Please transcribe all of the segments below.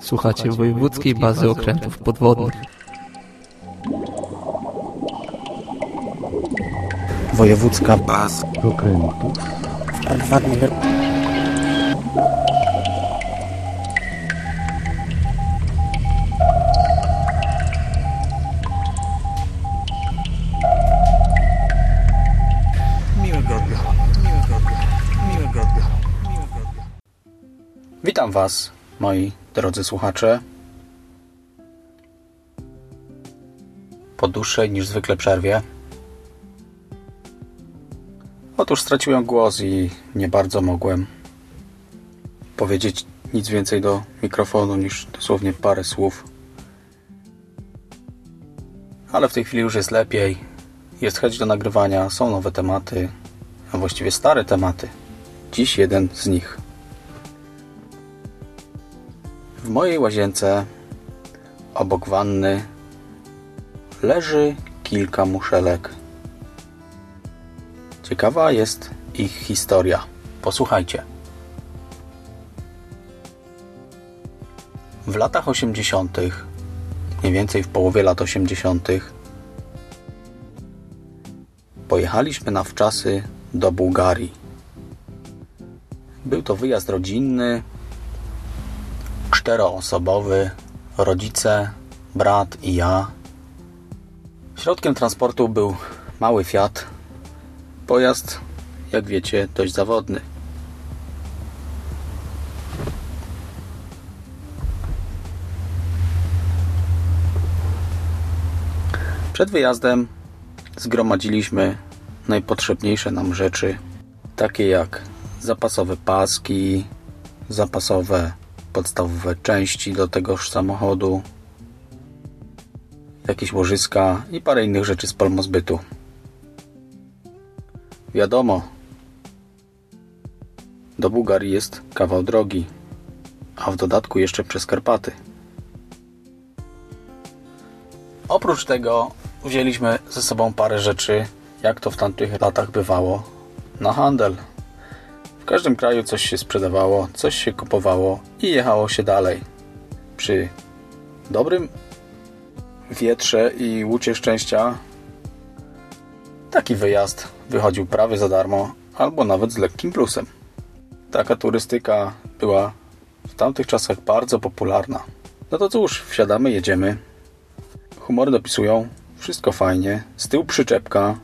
Słuchacie wojewódzkiej bazy okrętów podwodnych. Wojewódzka baza okrętów podwodnych. Miłego dnia, miłego dnia, miłego dnia, miłego dnia. Witam Was, moi drodzy słuchacze. Po dłuższej niż zwykle przerwie. Otóż straciłem głos i nie bardzo mogłem powiedzieć nic więcej do mikrofonu niż dosłownie parę słów. Ale w tej chwili już jest lepiej. Jest chęć do nagrywania, są nowe tematy, a właściwie stare tematy. Dziś jeden z nich. Mojej łazience obok wanny leży kilka muszelek. Ciekawa jest ich historia. Posłuchajcie. W latach 80., mniej więcej w połowie lat 80., pojechaliśmy na wczasy do Bułgarii. Był to wyjazd rodzinny, czteroosobowy, rodzice, brat i ja. Środkiem transportu był mały Fiat. Pojazd, jak wiecie, dość zawodny. Przed wyjazdem zgromadziliśmy najpotrzebniejsze nam rzeczy, takie jak zapasowe paski, zapasowe podstawowe części do tegoż samochodu, jakieś łożyska i parę innych rzeczy z polmozbytu. Wiadomo, do Bułgarii jest kawał drogi, a w dodatku jeszcze przez Karpaty. Oprócz tego wzięliśmy ze sobą parę rzeczy, jak to w tamtych latach bywało, na handel. W każdym kraju coś się sprzedawało, coś się kupowało i jechało się dalej. Przy dobrym wietrze i łucie szczęścia taki wyjazd wychodził prawie za darmo, albo nawet z lekkim plusem. Taka turystyka była w tamtych czasach bardzo popularna. No to cóż, wsiadamy, jedziemy. Humory dopisują, wszystko fajnie. Z tyłu przyczepka.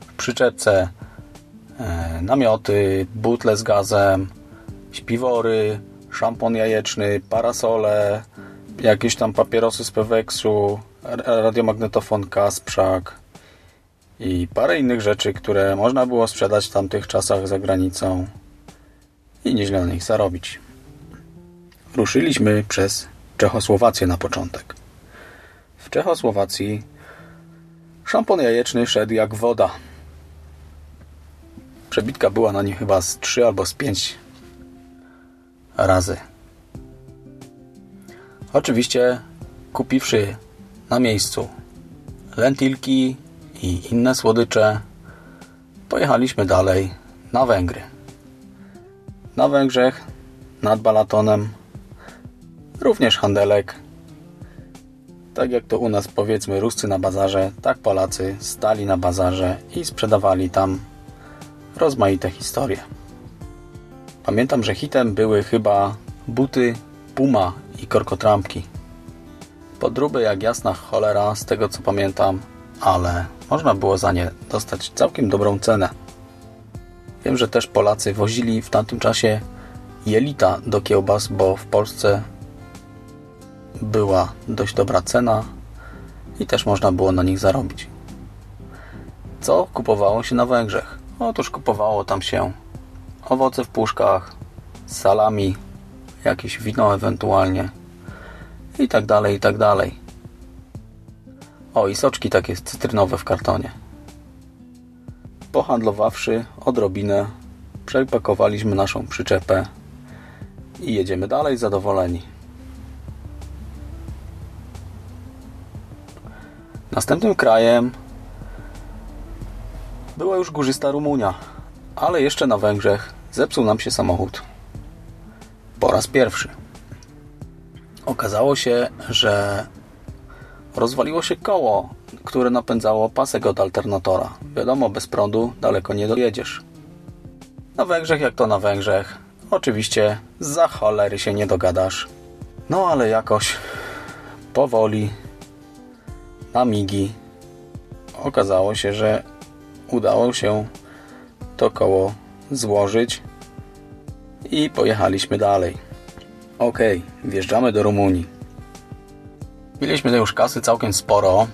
W przyczepce namioty, butle z gazem, śpiwory, szampon jajeczny, parasole, jakieś tam papierosy z Peweksu, radiomagnetofon Kasprzak i parę innych rzeczy, które można było sprzedać w tamtych czasach za granicą i nieźle na nich zarobić. Ruszyliśmy przez Czechosłowację na początek. W Czechosłowacji szampon jajeczny szedł jak woda. Przebitka była na nie chyba z 3 albo z 5 razy. Oczywiście kupiwszy na miejscu lentilki i inne słodycze, pojechaliśmy dalej na Węgry. Na Węgrzech, nad Balatonem, również handelek. Tak jak to u nas powiedzmy Ruscy na bazarze, tak Polacy stali na bazarze i sprzedawali tam rozmaite historie. Pamiętam, że hitem były chyba buty Puma i korkotrampki. Podróby jak jasna cholera, z tego co pamiętam, ale można było za nie dostać całkiem dobrą cenę. Wiem, że też Polacy wozili w tamtym czasie jelita do kiełbas, bo w Polsce była dość dobra cena i też można było na nich zarobić. Co kupowało się na Węgrzech? Otóż kupowało tam się owoce w puszkach, salami, jakieś wino ewentualnie i tak dalej, i tak dalej. O, i soczki takie cytrynowe w kartonie. Pohandlowawszy odrobinę, przepakowaliśmy naszą przyczepę i jedziemy dalej zadowoleni. Następnym krajem była już górzysta Rumunia, ale jeszcze na Węgrzech zepsuł nam się samochód. Po raz pierwszy. Okazało się, że rozwaliło się koło, które napędzało pasek od alternatora. Wiadomo, bez prądu daleko nie dojedziesz. Na Węgrzech jak to na Węgrzech. Oczywiście za cholery się nie dogadasz. No ale jakoś powoli na migi okazało się, że udało się to koło złożyć i pojechaliśmy dalej. Ok, wjeżdżamy do Rumunii. Mieliśmy już kasy całkiem sporo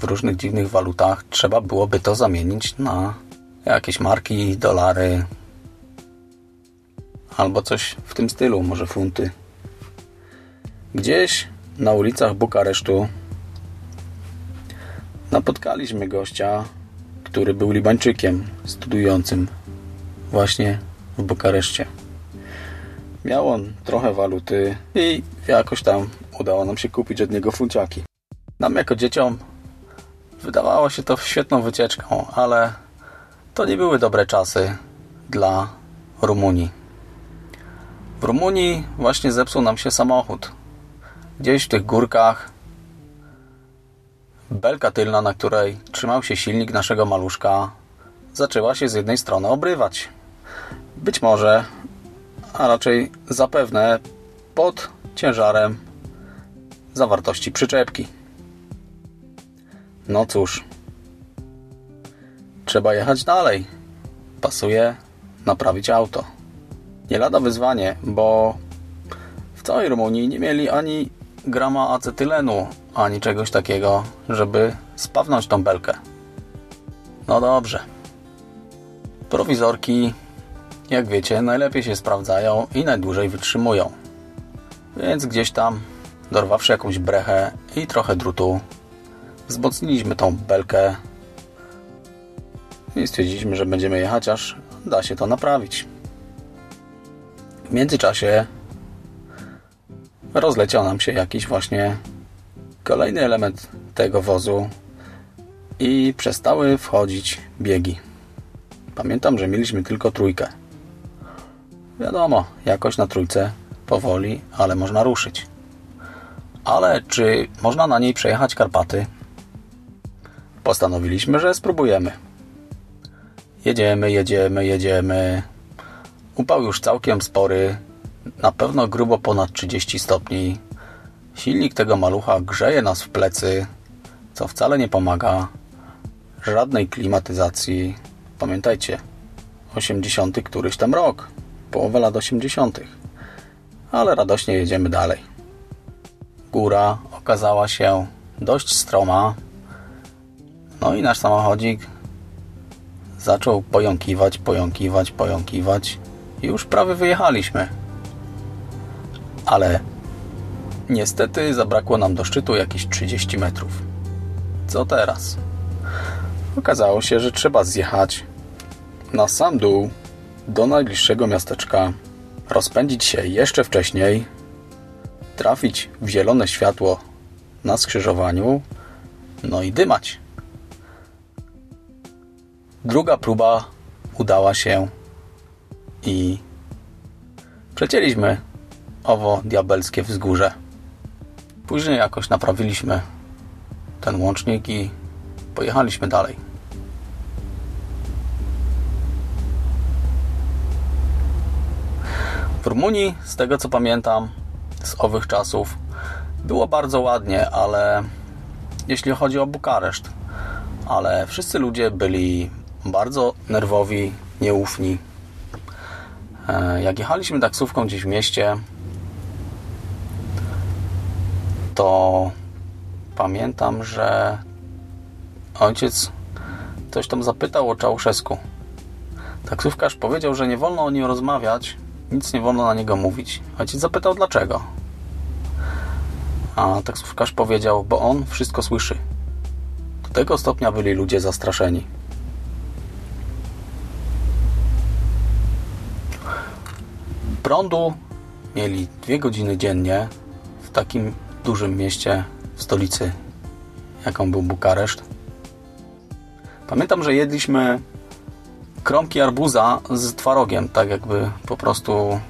w różnych dziwnych walutach. Trzeba byłoby to zamienić na jakieś marki, dolary albo coś w tym stylu, może funty. Gdzieś na ulicach Bukaresztu napotkaliśmy gościa, który był Libańczykiem studiującym właśnie w Bukareszcie. Miał on trochę waluty i jakoś tam udało nam się kupić od niego funciaki. Nam jako dzieciom wydawało się to świetną wycieczką, ale to nie były dobre czasy dla Rumunii. W Rumunii właśnie zepsuł nam się samochód. Gdzieś w tych górkach belka tylna, na której trzymał się silnik naszego maluszka, zaczęła się z jednej strony obrywać. Być może, a raczej zapewne pod ciężarem zawartości przyczepki. No cóż, trzeba jechać dalej. Pasuje naprawić auto. Nie lada wyzwanie, bo w całej Rumunii nie mieli ani grama acetylenu, ani czegoś takiego, żeby spawnąć tą belkę. No dobrze. Prowizorki, jak wiecie, najlepiej się sprawdzają i najdłużej wytrzymują. Więc gdzieś tam, dorwawszy jakąś brechę i trochę drutu, wzmocniliśmy tą belkę i stwierdziliśmy, że będziemy jechać, aż da się to naprawić. W międzyczasie rozleciał nam się jakiś właśnie kolejny element tego wozu i przestały wchodzić biegi. Pamiętam, że mieliśmy tylko trójkę. Wiadomo, jakoś na trójce powoli, ale można ruszyć. Ale czy można na niej przejechać Karpaty? Postanowiliśmy, że spróbujemy. Jedziemy, jedziemy, jedziemy. Upał już całkiem spory, na pewno grubo ponad 30 stopni. Silnik tego malucha grzeje nas w plecy, co wcale nie pomaga. Żadnej klimatyzacji. Pamiętajcie, 80 któryś tam rok, połowę lat 80. Ale radośnie jedziemy dalej. Góra okazała się dość stroma. No i nasz samochodzik zaczął pojąkiwać, pojąkiwać, pojąkiwać. Już prawie wyjechaliśmy. Ale niestety zabrakło nam do szczytu jakieś 30 metrów. Co teraz? Okazało się, że trzeba zjechać na sam dół do najbliższego miasteczka, rozpędzić się jeszcze wcześniej, trafić w zielone światło na skrzyżowaniu, no i dymać. Druga próba udała się i przecięliśmy owo diabelskie wzgórze. Później jakoś naprawiliśmy ten łącznik i pojechaliśmy dalej. W Rumunii, z tego co pamiętam, z owych czasów, było bardzo ładnie, ale jeśli chodzi o Bukareszt, ale wszyscy ludzie byli bardzo nerwowi, nieufni. E, jak jechaliśmy taksówką gdzieś w mieście, to pamiętam, że ojciec coś tam zapytał o Czałszewsku. Taksówkarz powiedział, że nie wolno o nim rozmawiać, nic nie wolno na niego mówić. Ojciec zapytał dlaczego. A taksówkarz powiedział, bo on wszystko słyszy. Do tego stopnia byli ludzie zastraszeni. Prądu mieli dwie godziny dziennie w takim dużym mieście w stolicy, jaką był Bukareszt. Pamiętam, że jedliśmy kromki arbuza z twarogiem, tak jakby po prostu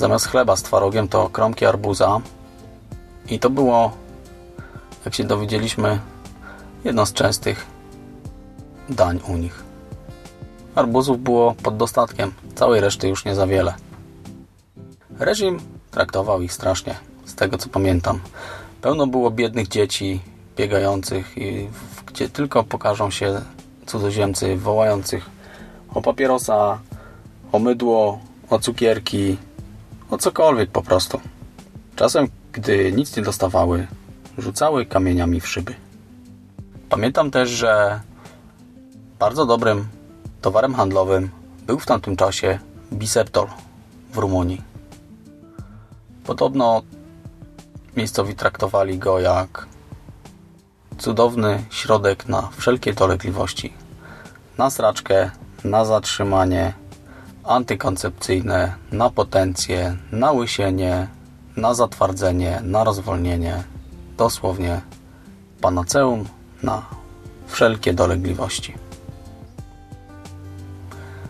Zamiast chleba z twarogiem to kromki arbuza. I to było, jak się dowiedzieliśmy, jedno z częstych dań u nich. Arbuzów było pod dostatkiem, całej reszty już nie za wiele. Reżim traktował ich strasznie, z tego co pamiętam. Pełno było biednych dzieci biegających i gdzie tylko pokażą się cudzoziemcy wołających o papierosa, o mydło, o cukierki, o cokolwiek po prostu. Czasem, gdy nic nie dostawały, rzucały kamieniami w szyby. Pamiętam też, że bardzo dobrym towarem handlowym był w tamtym czasie Biseptol w Rumunii. Podobno miejscowi traktowali go jak cudowny środek na wszelkie dolegliwości. Na sraczkę, na zatrzymanie, antykoncepcyjne, na potencję, na łysienie, na zatwardzenie, na rozwolnienie. Dosłownie panaceum na wszelkie dolegliwości.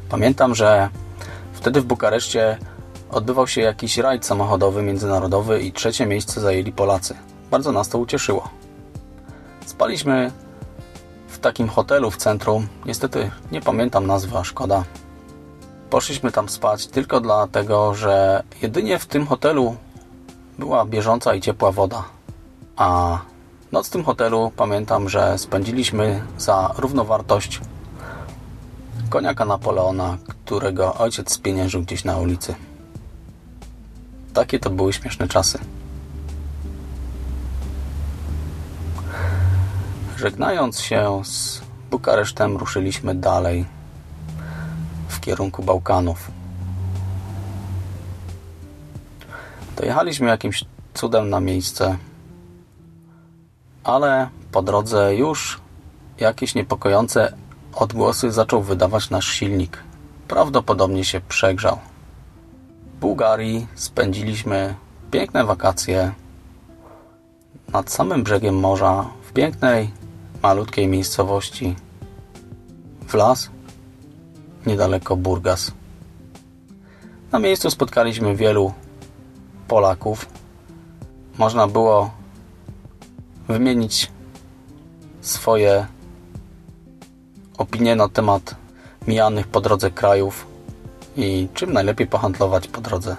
Pamiętam, że wtedy w Bukareszcie odbywał się jakiś rajd samochodowy międzynarodowy i trzecie miejsce zajęli Polacy. Bardzo nas to ucieszyło. Spaliśmy w takim hotelu w centrum. Niestety nie pamiętam nazwy, a szkoda. Poszliśmy tam spać tylko dlatego, że jedynie w tym hotelu była bieżąca i ciepła woda. A noc w tym hotelu pamiętam, że spędziliśmy za równowartość koniaka Napoleona, którego ojciec spieniężył gdzieś na ulicy. Takie to były śmieszne czasy. Żegnając się z Bukaresztem, ruszyliśmy dalej w kierunku Bałkanów. Dojechaliśmy jakimś cudem na miejsce, ale po drodze już jakieś niepokojące odgłosy zaczął wydawać nasz silnik. Prawdopodobnie się przegrzał. Bułgarii spędziliśmy piękne wakacje nad samym brzegiem morza, w pięknej, malutkiej miejscowości w las, niedaleko Burgas. Na miejscu spotkaliśmy wielu Polaków. Można było wymienić swoje opinie na temat mijanych po drodze krajów i czym najlepiej pohandlować po drodze.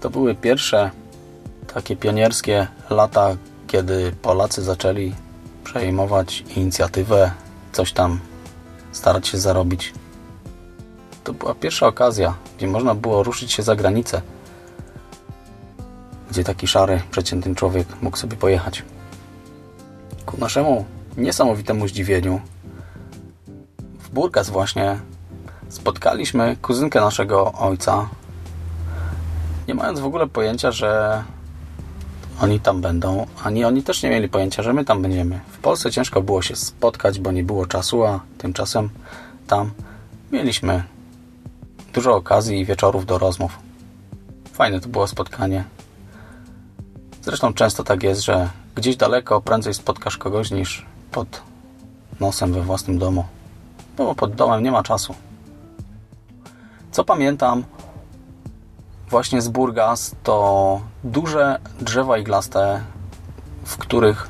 To były pierwsze takie pionierskie lata, kiedy Polacy zaczęli przejmować inicjatywę, coś tam starać się zarobić. To była pierwsza okazja, gdzie można było ruszyć się za granicę, gdzie taki szary, przeciętny człowiek mógł sobie pojechać. Ku naszemu niesamowitemu zdziwieniu w Burgas właśnie spotkaliśmy kuzynkę naszego ojca, nie mając w ogóle pojęcia, że oni tam będą, ani oni też nie mieli pojęcia, że my tam będziemy. W Polsce ciężko było się spotkać, bo nie było czasu, a tymczasem tam mieliśmy dużo okazji i wieczorów do rozmów. Fajne to było spotkanie. Zresztą często tak jest, że gdzieś daleko prędzej spotkasz kogoś niż pod nosem we własnym domu. Bo pod domem nie ma czasu. Co pamiętam właśnie z Burgas to duże drzewa iglaste, w których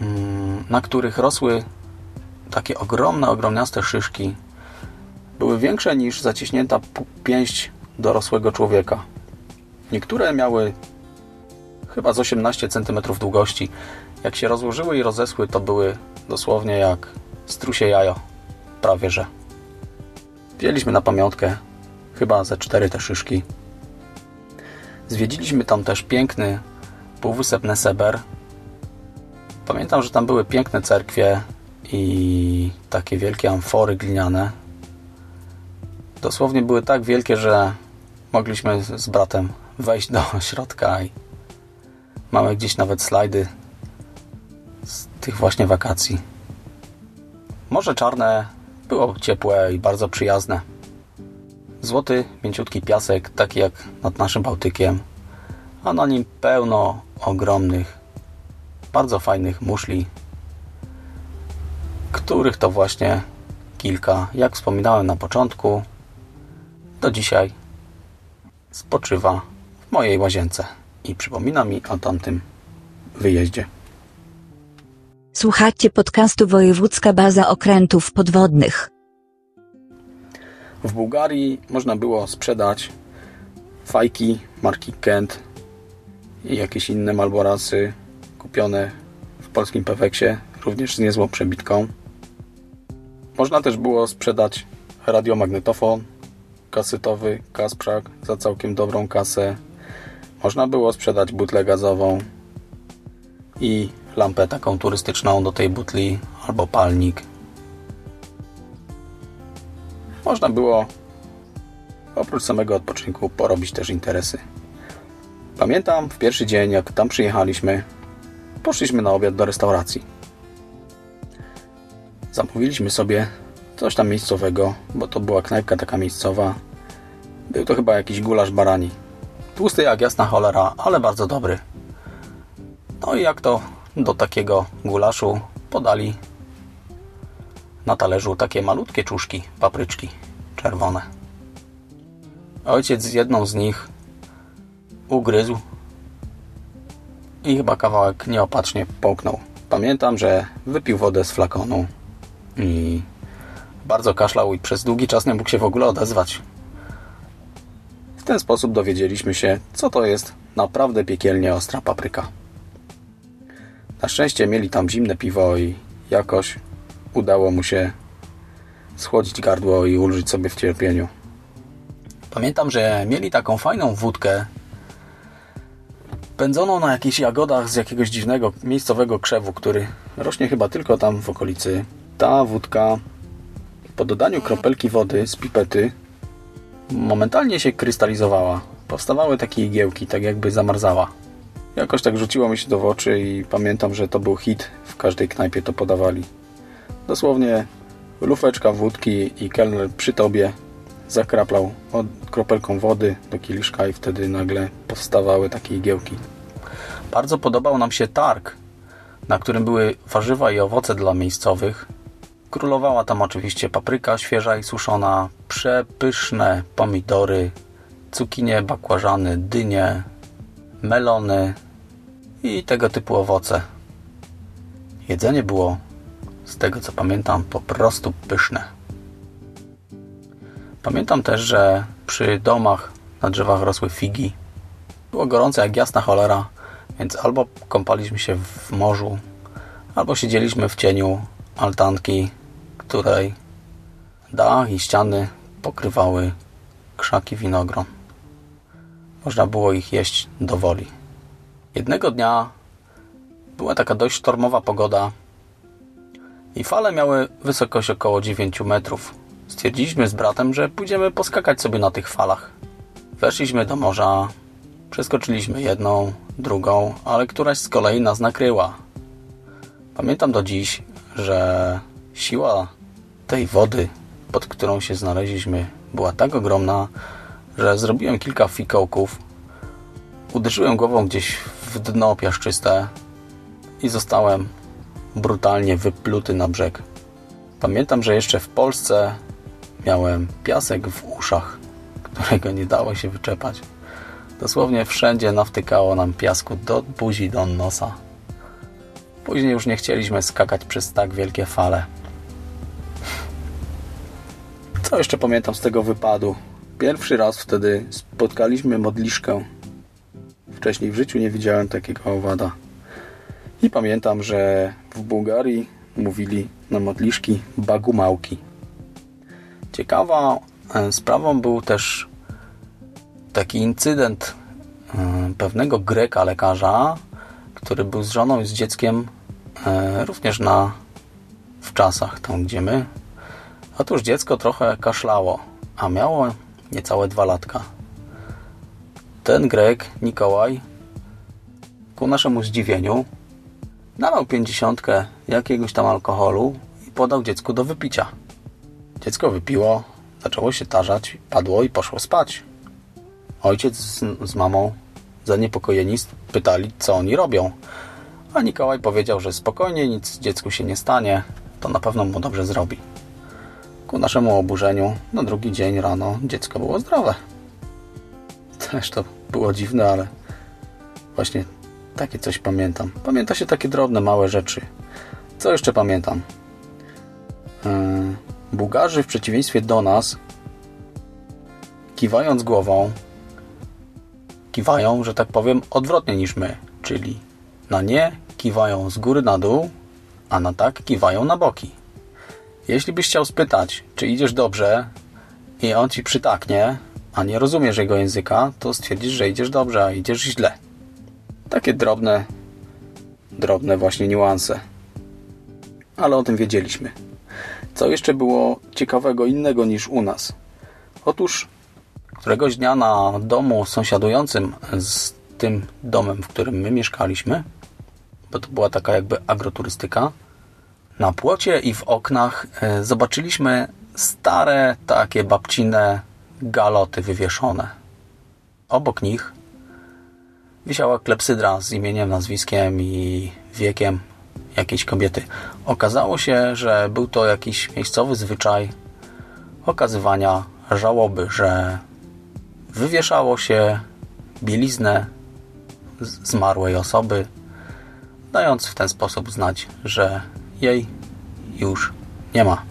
mm, na których rosły takie ogromne, ogromniaste szyszki. Były większe niż zaciśnięta pięść dorosłego człowieka. Niektóre miały chyba z 18 cm długości. Jak się rozłożyły i rozesły, to były dosłownie jak strusie jajo. Prawie że. Wzięliśmy na pamiątkę chyba ze cztery te szyszki. Zwiedziliśmy tam też piękny półwysep Neseber. Pamiętam, że tam były piękne cerkwie i takie wielkie amfory gliniane. Dosłownie były tak wielkie, że mogliśmy z bratem wejść do środka i mamy gdzieś nawet slajdy z tych właśnie wakacji. Morze Czarne było ciepłe i bardzo przyjazne. Złoty, mięciutki piasek, taki jak nad naszym Bałtykiem, a na nim pełno ogromnych, bardzo fajnych muszli, których to właśnie kilka, jak wspominałem na początku, do dzisiaj spoczywa w mojej łazience i przypomina mi o tamtym wyjeździe. Słuchacie podcastu Wojewódzka Baza Okrętów Podwodnych. W Bułgarii można było sprzedać fajki marki Kent i jakieś inne Malborasy kupione w polskim Peweksie, również z niezłą przebitką. Można też było sprzedać radiomagnetofon kasetowy Kasprzak za całkiem dobrą kasę. Można było sprzedać butlę gazową i lampę taką turystyczną do tej butli albo palnik. Można było oprócz samego odpoczynku porobić też interesy. Pamiętam w pierwszy dzień, jak tam przyjechaliśmy, poszliśmy na obiad do restauracji. Zamówiliśmy sobie coś tam miejscowego, bo to była knajpka taka miejscowa. Był to chyba jakiś gulasz barani. Tłusty jak jasna cholera, ale bardzo dobry. No i jak to do takiego gulaszu podali na talerzu takie malutkie czuszki, papryczki czerwone. Ojciec jedną z nich ugryzł i chyba kawałek nieopatrznie połknął. Pamiętam, że wypił wodę z flakonu i bardzo kaszlał i przez długi czas nie mógł się w ogóle odezwać. W ten sposób dowiedzieliśmy się, co to jest naprawdę piekielnie ostra papryka. Na szczęście mieli tam zimne piwo i jakoś udało mu się schłodzić gardło i ulżyć sobie w cierpieniu. Pamiętam, że mieli taką fajną wódkę pędzoną na jakichś jagodach z jakiegoś dziwnego miejscowego krzewu, który rośnie chyba tylko tam w okolicy. Ta wódka po dodaniu kropelki wody z pipety momentalnie się krystalizowała. Powstawały takie igiełki, tak jakby zamarzała. Jakoś tak rzuciło mi się w oczy i pamiętam, że to był hit. W każdej knajpie to podawali. Dosłownie lufeczka wódki i kelner przy tobie zakraplał od kropelką wody do kieliszka i wtedy nagle powstawały takie igiełki. Bardzo podobał nam się targ, na którym były warzywa i owoce dla miejscowych. Królowała tam oczywiście papryka świeża i suszona, przepyszne pomidory, cukinie, bakłażany, dynie, melony i tego typu owoce. Jedzenie było, z tego co pamiętam, po prostu pyszne. Pamiętam też, że przy domach na drzewach rosły figi. Było gorące jak jasna cholera, więc albo kąpaliśmy się w morzu, albo siedzieliśmy w cieniu altanki, której dach i ściany pokrywały krzaki winogron. Można było ich jeść do woli. Jednego dnia była taka dość sztormowa pogoda i fale miały wysokość około 9 metrów. Stwierdziliśmy z bratem, że pójdziemy poskakać sobie na tych falach. Weszliśmy do morza, przeskoczyliśmy jedną, drugą, ale któraś z kolei nas nakryła. Pamiętam do dziś, że siła tej wody, pod którą się znaleźliśmy, była tak ogromna, że zrobiłem kilka fikołków, uderzyłem głową gdzieś w dno piaszczyste i zostałem brutalnie wypluty na brzeg. Pamiętam, że jeszcze w Polsce miałem piasek w uszach, którego nie dało się wyczepać. Dosłownie wszędzie nawtykało nam piasku do buzi, do nosa. Później już nie chcieliśmy skakać przez tak wielkie fale. Co jeszcze pamiętam z tego wypadu? Pierwszy raz wtedy spotkaliśmy modliszkę. Wcześniej w życiu nie widziałem takiego owada. I pamiętam, że w Bułgarii mówili na modliszki bagumałki. Ciekawa e, sprawą był też taki incydent e, pewnego Greka lekarza, który był z żoną i z dzieckiem e, również na w czasach tam gdzie my. Otóż dziecko trochę kaszlało, a miało niecałe dwa latka. Ten Grek, Mikołaj, ku naszemu zdziwieniu, nalał pięćdziesiątkę jakiegoś tam alkoholu i podał dziecku do wypicia. Dziecko wypiło, zaczęło się tarzać, padło i poszło spać. Ojciec z, z mamą, zaniepokojeni, pytali, co oni robią. A Mikołaj powiedział, że spokojnie, nic dziecku się nie stanie, to na pewno mu dobrze zrobi. Ku naszemu oburzeniu, na drugi dzień rano dziecko było zdrowe. Też to było dziwne, ale właśnie takie coś pamiętam. Pamięta się takie drobne, małe rzeczy. Co jeszcze pamiętam? Yy, Bułgarzy w przeciwieństwie do nas kiwając głową kiwają, że tak powiem, odwrotnie niż my. Czyli na nie kiwają z góry na dół, a na tak kiwają na boki. Jeśli byś chciał spytać, czy idziesz dobrze i on ci przytaknie, a nie rozumiesz jego języka, to stwierdzisz, że idziesz dobrze, a idziesz źle. Takie drobne, drobne właśnie niuanse. Ale o tym wiedzieliśmy. Co jeszcze było ciekawego innego niż u nas? Otóż któregoś dnia na domu sąsiadującym z tym domem, w którym my mieszkaliśmy, bo to była taka jakby agroturystyka, na płocie i w oknach e, zobaczyliśmy stare, takie babcine galoty wywieszone. Obok nich wisiała klepsydra z imieniem, nazwiskiem i wiekiem jakiejś kobiety. Okazało się, że był to jakiś miejscowy zwyczaj okazywania żałoby, że wywieszało się bieliznę zmarłej osoby, dając w ten sposób znać, że jej już nie ma.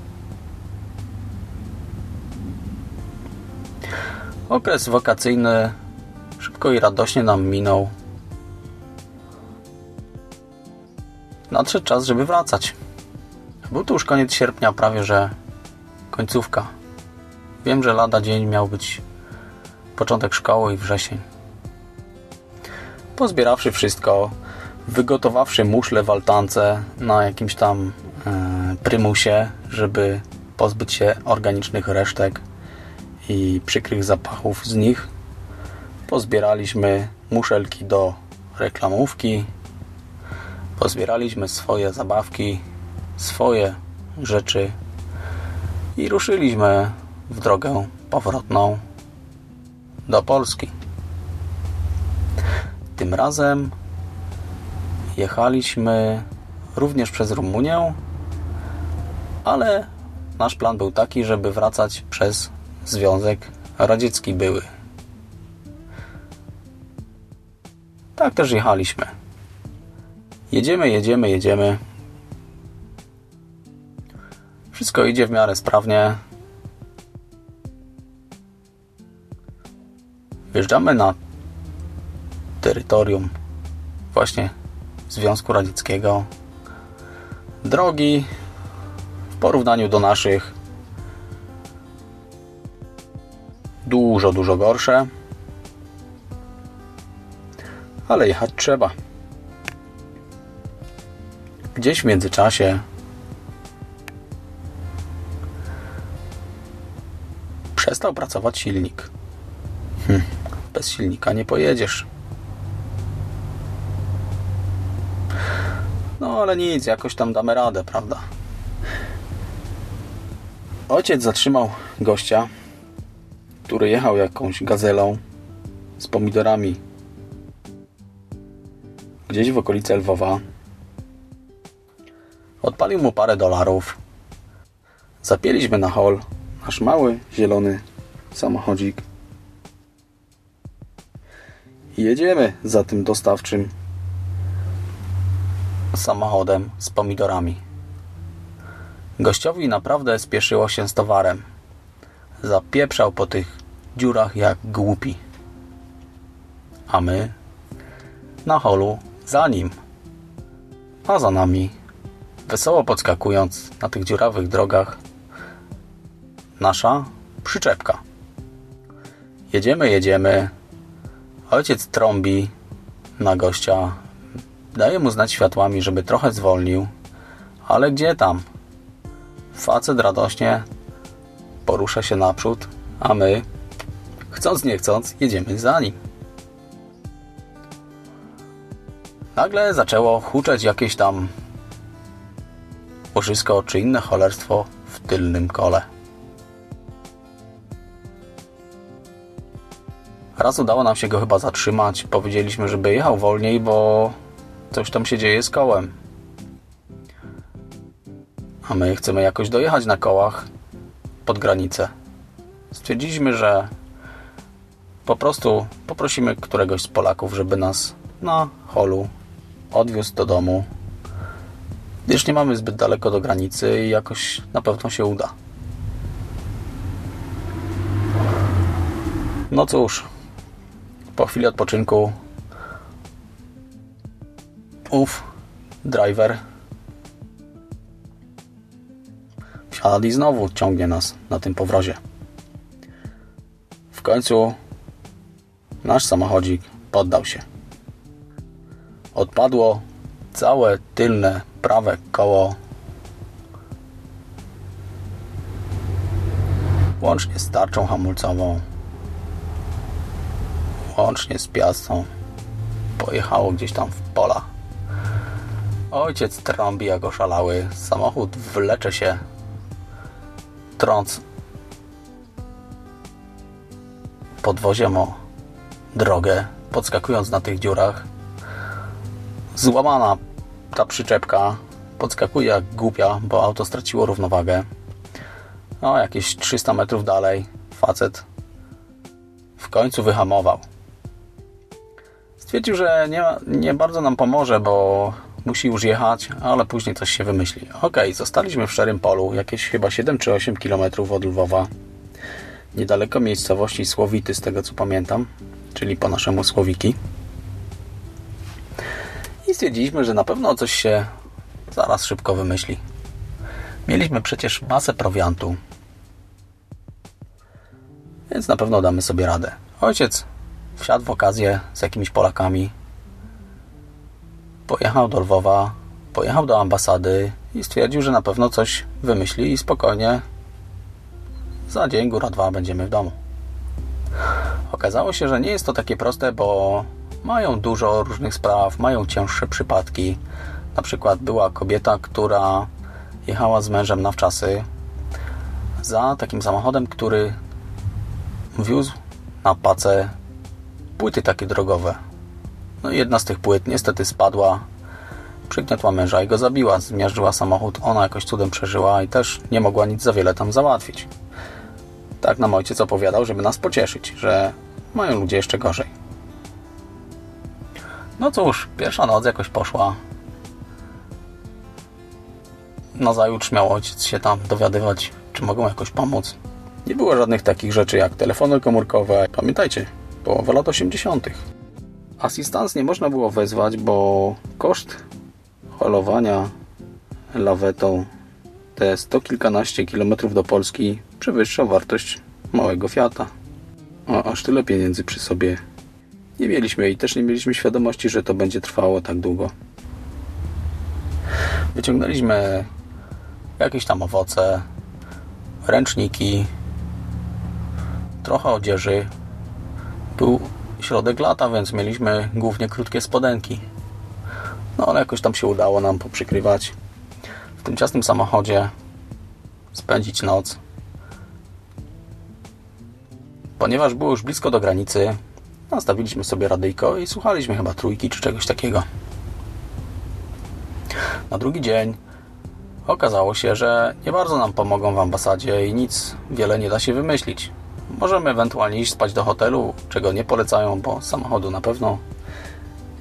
Okres wakacyjny szybko i radośnie nam minął. Nadszedł czas, żeby wracać. Był to już koniec sierpnia, prawie że końcówka. Wiem, że lada dzień miał być początek szkoły i wrzesień. Pozbierawszy wszystko, wygotowawszy muszle w altance na jakimś tam e, prymusie, żeby pozbyć się organicznych resztek i przykrych zapachów z nich, pozbieraliśmy muszelki do reklamówki, pozbieraliśmy swoje zabawki, swoje rzeczy i ruszyliśmy w drogę powrotną do Polski. Tym razem jechaliśmy również przez Rumunię, ale nasz plan był taki, żeby wracać przez Związek Radziecki były. Tak też jechaliśmy. Jedziemy, jedziemy, jedziemy. Wszystko idzie w miarę sprawnie. Wjeżdżamy na terytorium właśnie Związku Radzieckiego. Drogi w porównaniu do naszych dużo, dużo gorsze. Ale jechać trzeba. Gdzieś w międzyczasie przestał pracować silnik. Hm, bez silnika nie pojedziesz. No ale nic, jakoś tam damy radę, prawda? Ojciec zatrzymał gościa, który jechał jakąś gazelą z pomidorami gdzieś w okolicy Lwowa. Odpalił mu parę dolarów. Zapieliśmy na hol nasz mały, zielony samochodzik. Jedziemy za tym dostawczym samochodem z pomidorami. Gościowi naprawdę spieszyło się z towarem. Zapieprzał po tych dziurach jak głupi. A my na holu za nim. A za nami, wesoło podskakując na tych dziurawych drogach, nasza przyczepka. Jedziemy, jedziemy. Ojciec trąbi na gościa. Daje mu znać światłami, żeby trochę zwolnił. Ale gdzie tam? Facet radośnie porusza się naprzód, a my, chcąc nie chcąc, jedziemy za nim. Nagle zaczęło huczeć jakieś tam łożysko czy inne cholerstwo w tylnym kole. Raz udało nam się go chyba zatrzymać. Powiedzieliśmy, żeby jechał wolniej, bo coś tam się dzieje z kołem. A my chcemy jakoś dojechać na kołach, pod granicę. Stwierdziliśmy, że po prostu poprosimy któregoś z Polaków, żeby nas na holu odwiózł do domu, gdyż nie mamy zbyt daleko do granicy i jakoś na pewno się uda. No cóż, po chwili odpoczynku ów driver wsiada i znowu ciągnie nas na tym powrozie. W końcu nasz samochodzik poddał się. Odpadło całe tylne prawe koło łącznie z tarczą hamulcową łącznie z piastą pojechało gdzieś tam w pola. Ojciec trąbi jak oszalały. Samochód wlecze się trąc podwoziem o drogę, podskakując na tych dziurach. Złamana ta przyczepka podskakuje jak głupia, bo auto straciło równowagę. No, jakieś 300 metrów dalej facet w końcu wyhamował. Stwierdził, że nie, nie bardzo nam pomoże, bo musi już jechać, ale później coś się wymyśli. Ok, zostaliśmy w Szarym Polu, jakieś chyba 7 czy 8 km od Lwowa. Niedaleko miejscowości Słowity, z tego co pamiętam, czyli po naszemu Słowiki. I stwierdziliśmy, że na pewno coś się zaraz szybko wymyśli. Mieliśmy przecież masę prowiantu, więc na pewno damy sobie radę. Ojciec wsiadł w okazję z jakimiś Polakami, pojechał do Lwowa, pojechał do ambasady i stwierdził, że na pewno coś wymyśli i spokojnie za dzień, góra dwa będziemy w domu. Okazało się, że nie jest to takie proste, bo mają dużo różnych spraw, mają cięższe przypadki. Na przykład była kobieta, która jechała z mężem na wczasy za takim samochodem, który wiózł na pacę płyty takie drogowe. No i jedna z tych płyt niestety spadła, przygniotła męża i go zabiła. Zmiażdżyła samochód, ona jakoś cudem przeżyła i też nie mogła nic za wiele tam załatwić. Tak nam ojciec opowiadał, żeby nas pocieszyć, że mają ludzie jeszcze gorzej. No cóż, pierwsza noc jakoś poszła. Nazajutrz miał ojciec się tam dowiadywać, czy mogą jakoś pomóc. Nie było żadnych takich rzeczy jak telefony komórkowe. Pamiętajcie, połowa lat 80. Asystans nie można było wezwać, bo koszt holowania lawetą te sto kilkanaście kilometrów do Polski przewyższał wartość małego Fiata. A aż tyle pieniędzy przy sobie nie mieliśmy i też nie mieliśmy świadomości, że to będzie trwało tak długo. Wyciągnęliśmy jakieś tam owoce, ręczniki, trochę odzieży. Był środek lata, więc mieliśmy głównie krótkie spodenki. No ale jakoś tam się udało nam poprzykrywać. W tym ciasnym samochodzie spędzić noc. Ponieważ było już blisko do granicy, nastawiliśmy sobie radyjko i słuchaliśmy chyba trójki czy czegoś takiego. Na drugi dzień okazało się, że nie bardzo nam pomogą w ambasadzie i nic wiele nie da się wymyślić. Możemy ewentualnie iść spać do hotelu, czego nie polecają, bo samochodu na pewno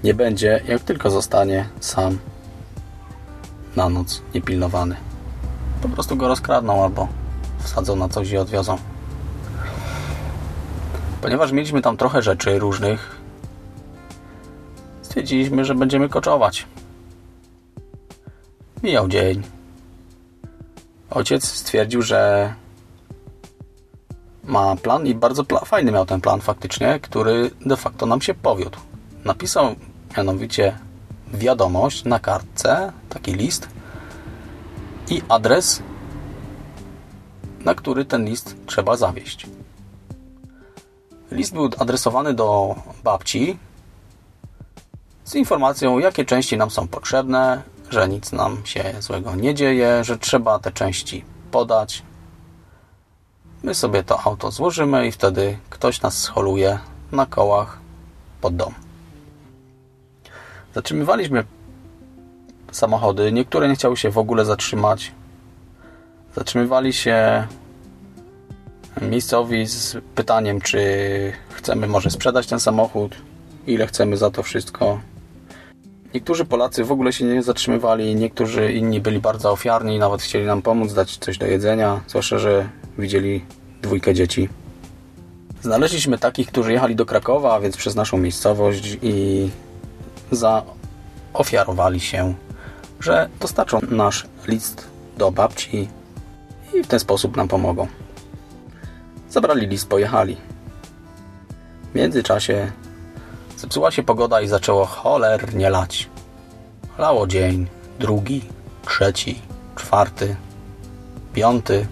nie będzie, jak tylko zostanie sam na noc niepilnowany. Po prostu go rozkradną albo wsadzą na coś i odwiozą. Ponieważ mieliśmy tam trochę rzeczy różnych, stwierdziliśmy, że będziemy koczować. Mijał dzień. Ojciec stwierdził, że ma plan i bardzo fajny miał ten plan faktycznie, który de facto nam się powiódł. Napisał mianowicie wiadomość na kartce, taki list i adres, na który ten list trzeba zawieść. List był adresowany do babci z informacją, jakie części nam są potrzebne, że nic nam się złego nie dzieje, że trzeba te części podać. My sobie to auto złożymy i wtedy ktoś nas scholuje na kołach pod dom. Zatrzymywaliśmy samochody. Niektóre nie chciały się w ogóle zatrzymać. Zatrzymywali się miejscowi z pytaniem, czy chcemy może sprzedać ten samochód, ile chcemy za to wszystko. Niektórzy Polacy w ogóle się nie zatrzymywali, niektórzy inni byli bardzo ofiarni, nawet chcieli nam pomóc, dać coś do jedzenia, zwłaszcza, że widzieli dwójkę dzieci. Znaleźliśmy takich, którzy jechali do Krakowa, więc przez naszą miejscowość i zaofiarowali się, że dostarczą nasz list do babci i w ten sposób nam pomogą. Zabrali list, pojechali. W międzyczasie zepsuła się pogoda i zaczęło cholernie lać. Lało dzień, drugi, trzeci, czwarty, piąty.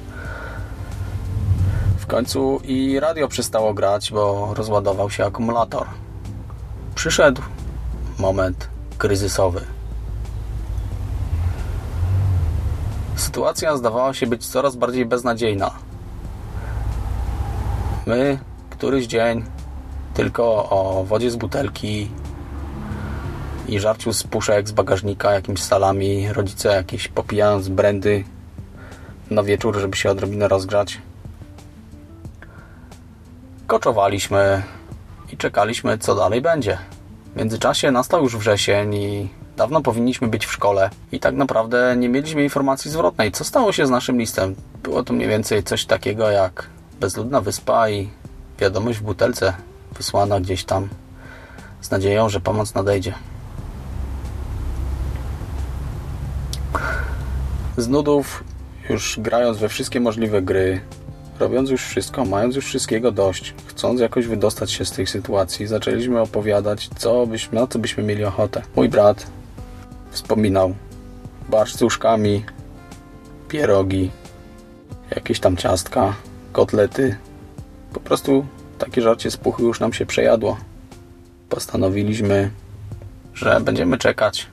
Końcu i radio przestało grać, bo rozładował się akumulator. Przyszedł moment kryzysowy. Sytuacja zdawała się być coraz bardziej beznadziejna. My, któryś dzień, tylko o wodzie z butelki i żarciu z puszek, z bagażnika, jakimiś salami, rodzice jakieś popijając brandy na wieczór, żeby się odrobinę rozgrzać. Koczowaliśmy i czekaliśmy, co dalej będzie. W międzyczasie nastał już wrzesień i dawno powinniśmy być w szkole i tak naprawdę nie mieliśmy informacji zwrotnej. Co stało się z naszym listem? Było to mniej więcej coś takiego jak bezludna wyspa i wiadomość w butelce wysłana gdzieś tam z nadzieją, że pomoc nadejdzie. Z nudów, już grając we wszystkie możliwe gry, robiąc już wszystko, mając już wszystkiego dość, chcąc jakoś wydostać się z tej sytuacji, zaczęliśmy opowiadać, co byśmy, na co byśmy mieli ochotę. Mój brat wspominał barszcz z uszkami, pierogi, jakieś tam ciastka, kotlety. Po prostu takie żarcie z puchy już nam się przejadło. Postanowiliśmy, że będziemy czekać,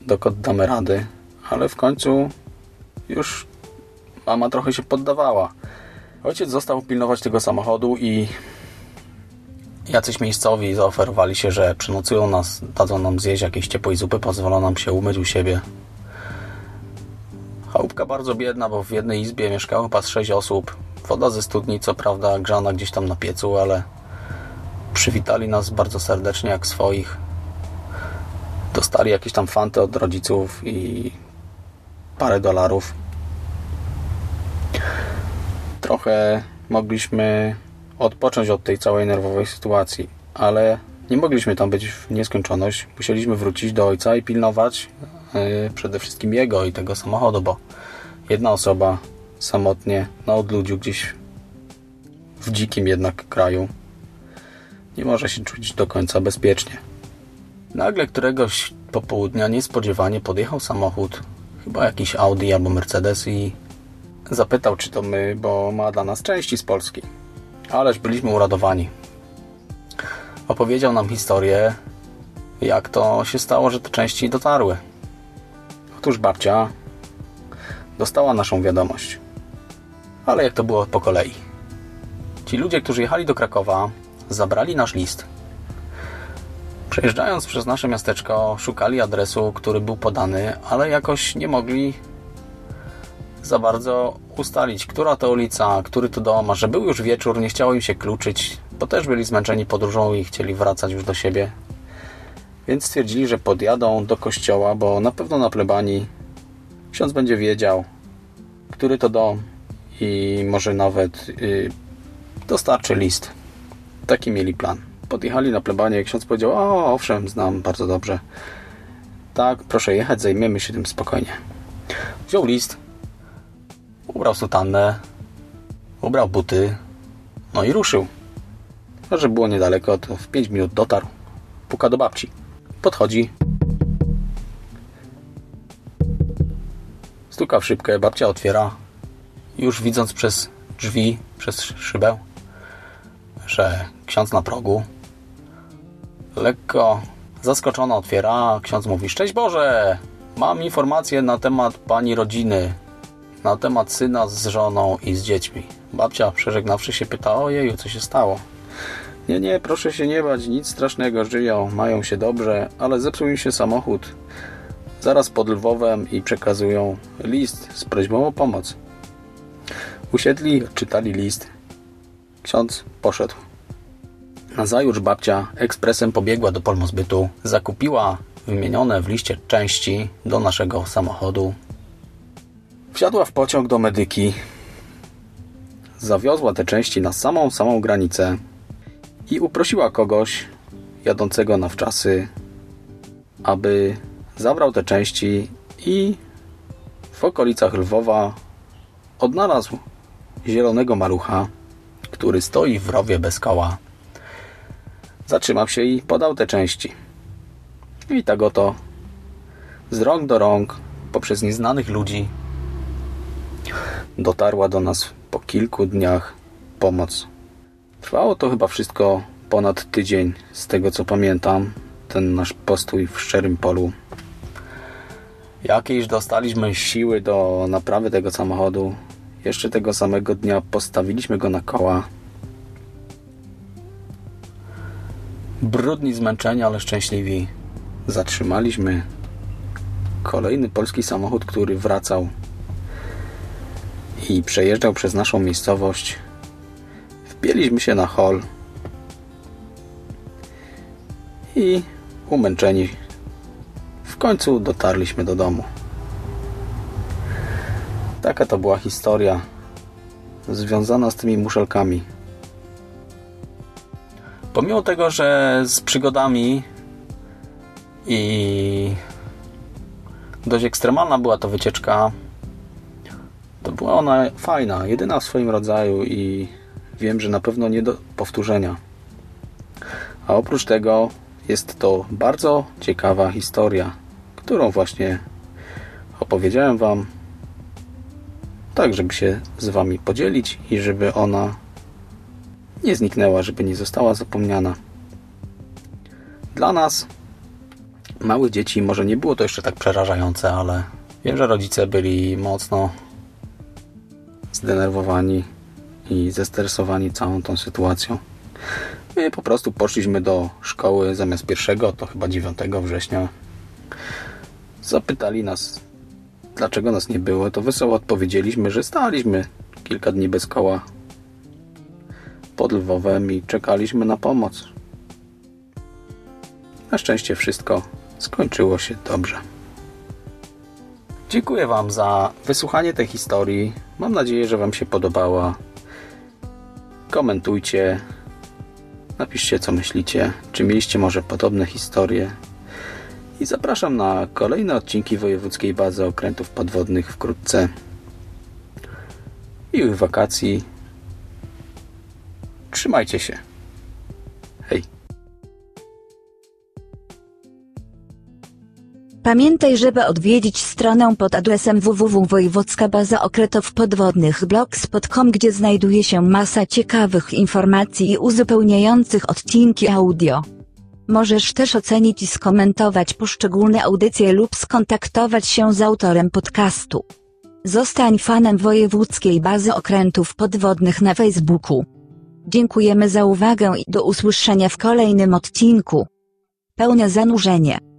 dokąd damy rady, ale w końcu już mama trochę się poddawała. Ojciec został pilnować tego samochodu i jacyś miejscowi zaoferowali się, że przenocują nas, dadzą nam zjeść jakiejś ciepłej zupy, pozwolą nam się umyć u siebie. Chałupka bardzo biedna, bo w jednej izbie mieszkało chyba sześć osób. Woda ze studni, co prawda grzana gdzieś tam na piecu, ale przywitali nas bardzo serdecznie jak swoich. Dostali jakieś tam fanty od rodziców i parę dolarów. Trochę mogliśmy odpocząć od tej całej nerwowej sytuacji, ale nie mogliśmy tam być w nieskończoność. Musieliśmy wrócić do ojca i pilnować yy, przede wszystkim jego i tego samochodu, bo jedna osoba samotnie na odludziu gdzieś w dzikim jednak kraju nie może się czuć do końca bezpiecznie. Nagle któregoś popołudnia niespodziewanie podjechał samochód, chyba jakiś Audi albo Mercedes i zapytał, czy to my, bo ma dla nas części z Polski. Ależ byliśmy uradowani. Opowiedział nam historię, jak to się stało, że te części dotarły. Otóż babcia dostała naszą wiadomość. Ale jak to było po kolei. Ci ludzie, którzy jechali do Krakowa, zabrali nasz list. Przejeżdżając przez nasze miasteczko, szukali adresu, który był podany, ale jakoś nie mogli za bardzo ustalić, która to ulica, który to dom, a że był już wieczór, nie chciało im się kluczyć, bo też byli zmęczeni podróżą i chcieli wracać już do siebie. Więc stwierdzili, że podjadą do kościoła, bo na pewno na plebanii ksiądz będzie wiedział, który to dom i może nawet yy, dostarczy list. Taki mieli plan. Podjechali na plebanię, ksiądz powiedział, o owszem, znam bardzo dobrze. Tak, proszę jechać, zajmiemy się tym spokojnie. Wziął list, ubrał sutannę, ubrał buty, no i ruszył. A że było niedaleko, to w 5 minut dotarł. Puka do babci. Podchodzi. Stuka w szybkę, babcia otwiera. Już widząc przez drzwi, przez szybę, że ksiądz na progu. Lekko zaskoczona otwiera, ksiądz mówi: Szczęść Boże! Mam informację na temat pani rodziny, na temat syna z żoną i z dziećmi. Babcia, przeżegnawszy się, pyta: Ojeju, co się stało? Nie, nie, proszę się nie bać, nic strasznego, żyją, mają się dobrze, ale zepsuł im się samochód. Zaraz pod Lwowem i przekazują list z prośbą o pomoc. Usiedli, czytali list Ksiądz poszedł. Nazajutrz babcia ekspresem pobiegła do Polmozbytu, zakupiła wymienione w liście części do naszego samochodu. Wsiadła w pociąg do medyki, zawiozła te części na samą, samą granicę i uprosiła kogoś jadącego na wczasy, aby zabrał te części i w okolicach Lwowa odnalazł zielonego malucha, który stoi w rowie bez koła. Zatrzymał się i podał te części. I tak oto z rąk do rąk poprzez nieznanych ludzi dotarła do nas po kilku dniach pomoc. Trwało to chyba wszystko ponad tydzień, z tego co pamiętam, ten nasz postój w szczerym polu. Jakieś dostaliśmy siły do naprawy tego samochodu. Jeszcze tego samego dnia postawiliśmy go na koła. Brudni zmęczenia, ale szczęśliwi. Zatrzymaliśmy kolejny polski samochód, który wracał i przejeżdżał przez naszą miejscowość. Wpieliśmy się na hol i umęczeni w końcu dotarliśmy do domu. Taka to była historia związana z tymi muszelkami. Pomimo tego, że z przygodami i dość ekstremalna była to wycieczka, była ona fajna, jedyna w swoim rodzaju i wiem, że na pewno nie do powtórzenia. A oprócz tego jest to bardzo ciekawa historia, którą właśnie opowiedziałem Wam, tak żeby się z Wami podzielić i żeby ona nie zniknęła, żeby nie została zapomniana. Dla nas, małych dzieci, może nie było to jeszcze tak przerażające, ale wiem, że rodzice byli mocno zdenerwowani i zestresowani całą tą sytuacją. My po prostu poszliśmy do szkoły zamiast pierwszego, to chyba 9 września. Zapytali nas, dlaczego nas nie było. To wesoło odpowiedzieliśmy, że staliśmy kilka dni bez koła pod Lwowem i czekaliśmy na pomoc. Na szczęście wszystko skończyło się dobrze. Dziękuję Wam za wysłuchanie tej historii. Mam nadzieję, że Wam się podobała. Komentujcie, napiszcie co myślicie, czy mieliście może podobne historie. I zapraszam na kolejne odcinki Wojewódzkiej Bazy Okrętów Podwodnych wkrótce. Miłych wakacji. Trzymajcie się. Hej. Pamiętaj, żeby odwiedzić stronę pod adresem www.wojewódzka-baza-okretów-podwodnych-blogspot.com, gdzie znajduje się masa ciekawych informacji i uzupełniających odcinki audio. Możesz też ocenić i skomentować poszczególne audycje lub skontaktować się z autorem podcastu. Zostań fanem Wojewódzkiej Bazy Okrętów Podwodnych na Facebooku. Dziękujemy za uwagę i do usłyszenia w kolejnym odcinku. Pełne zanurzenie.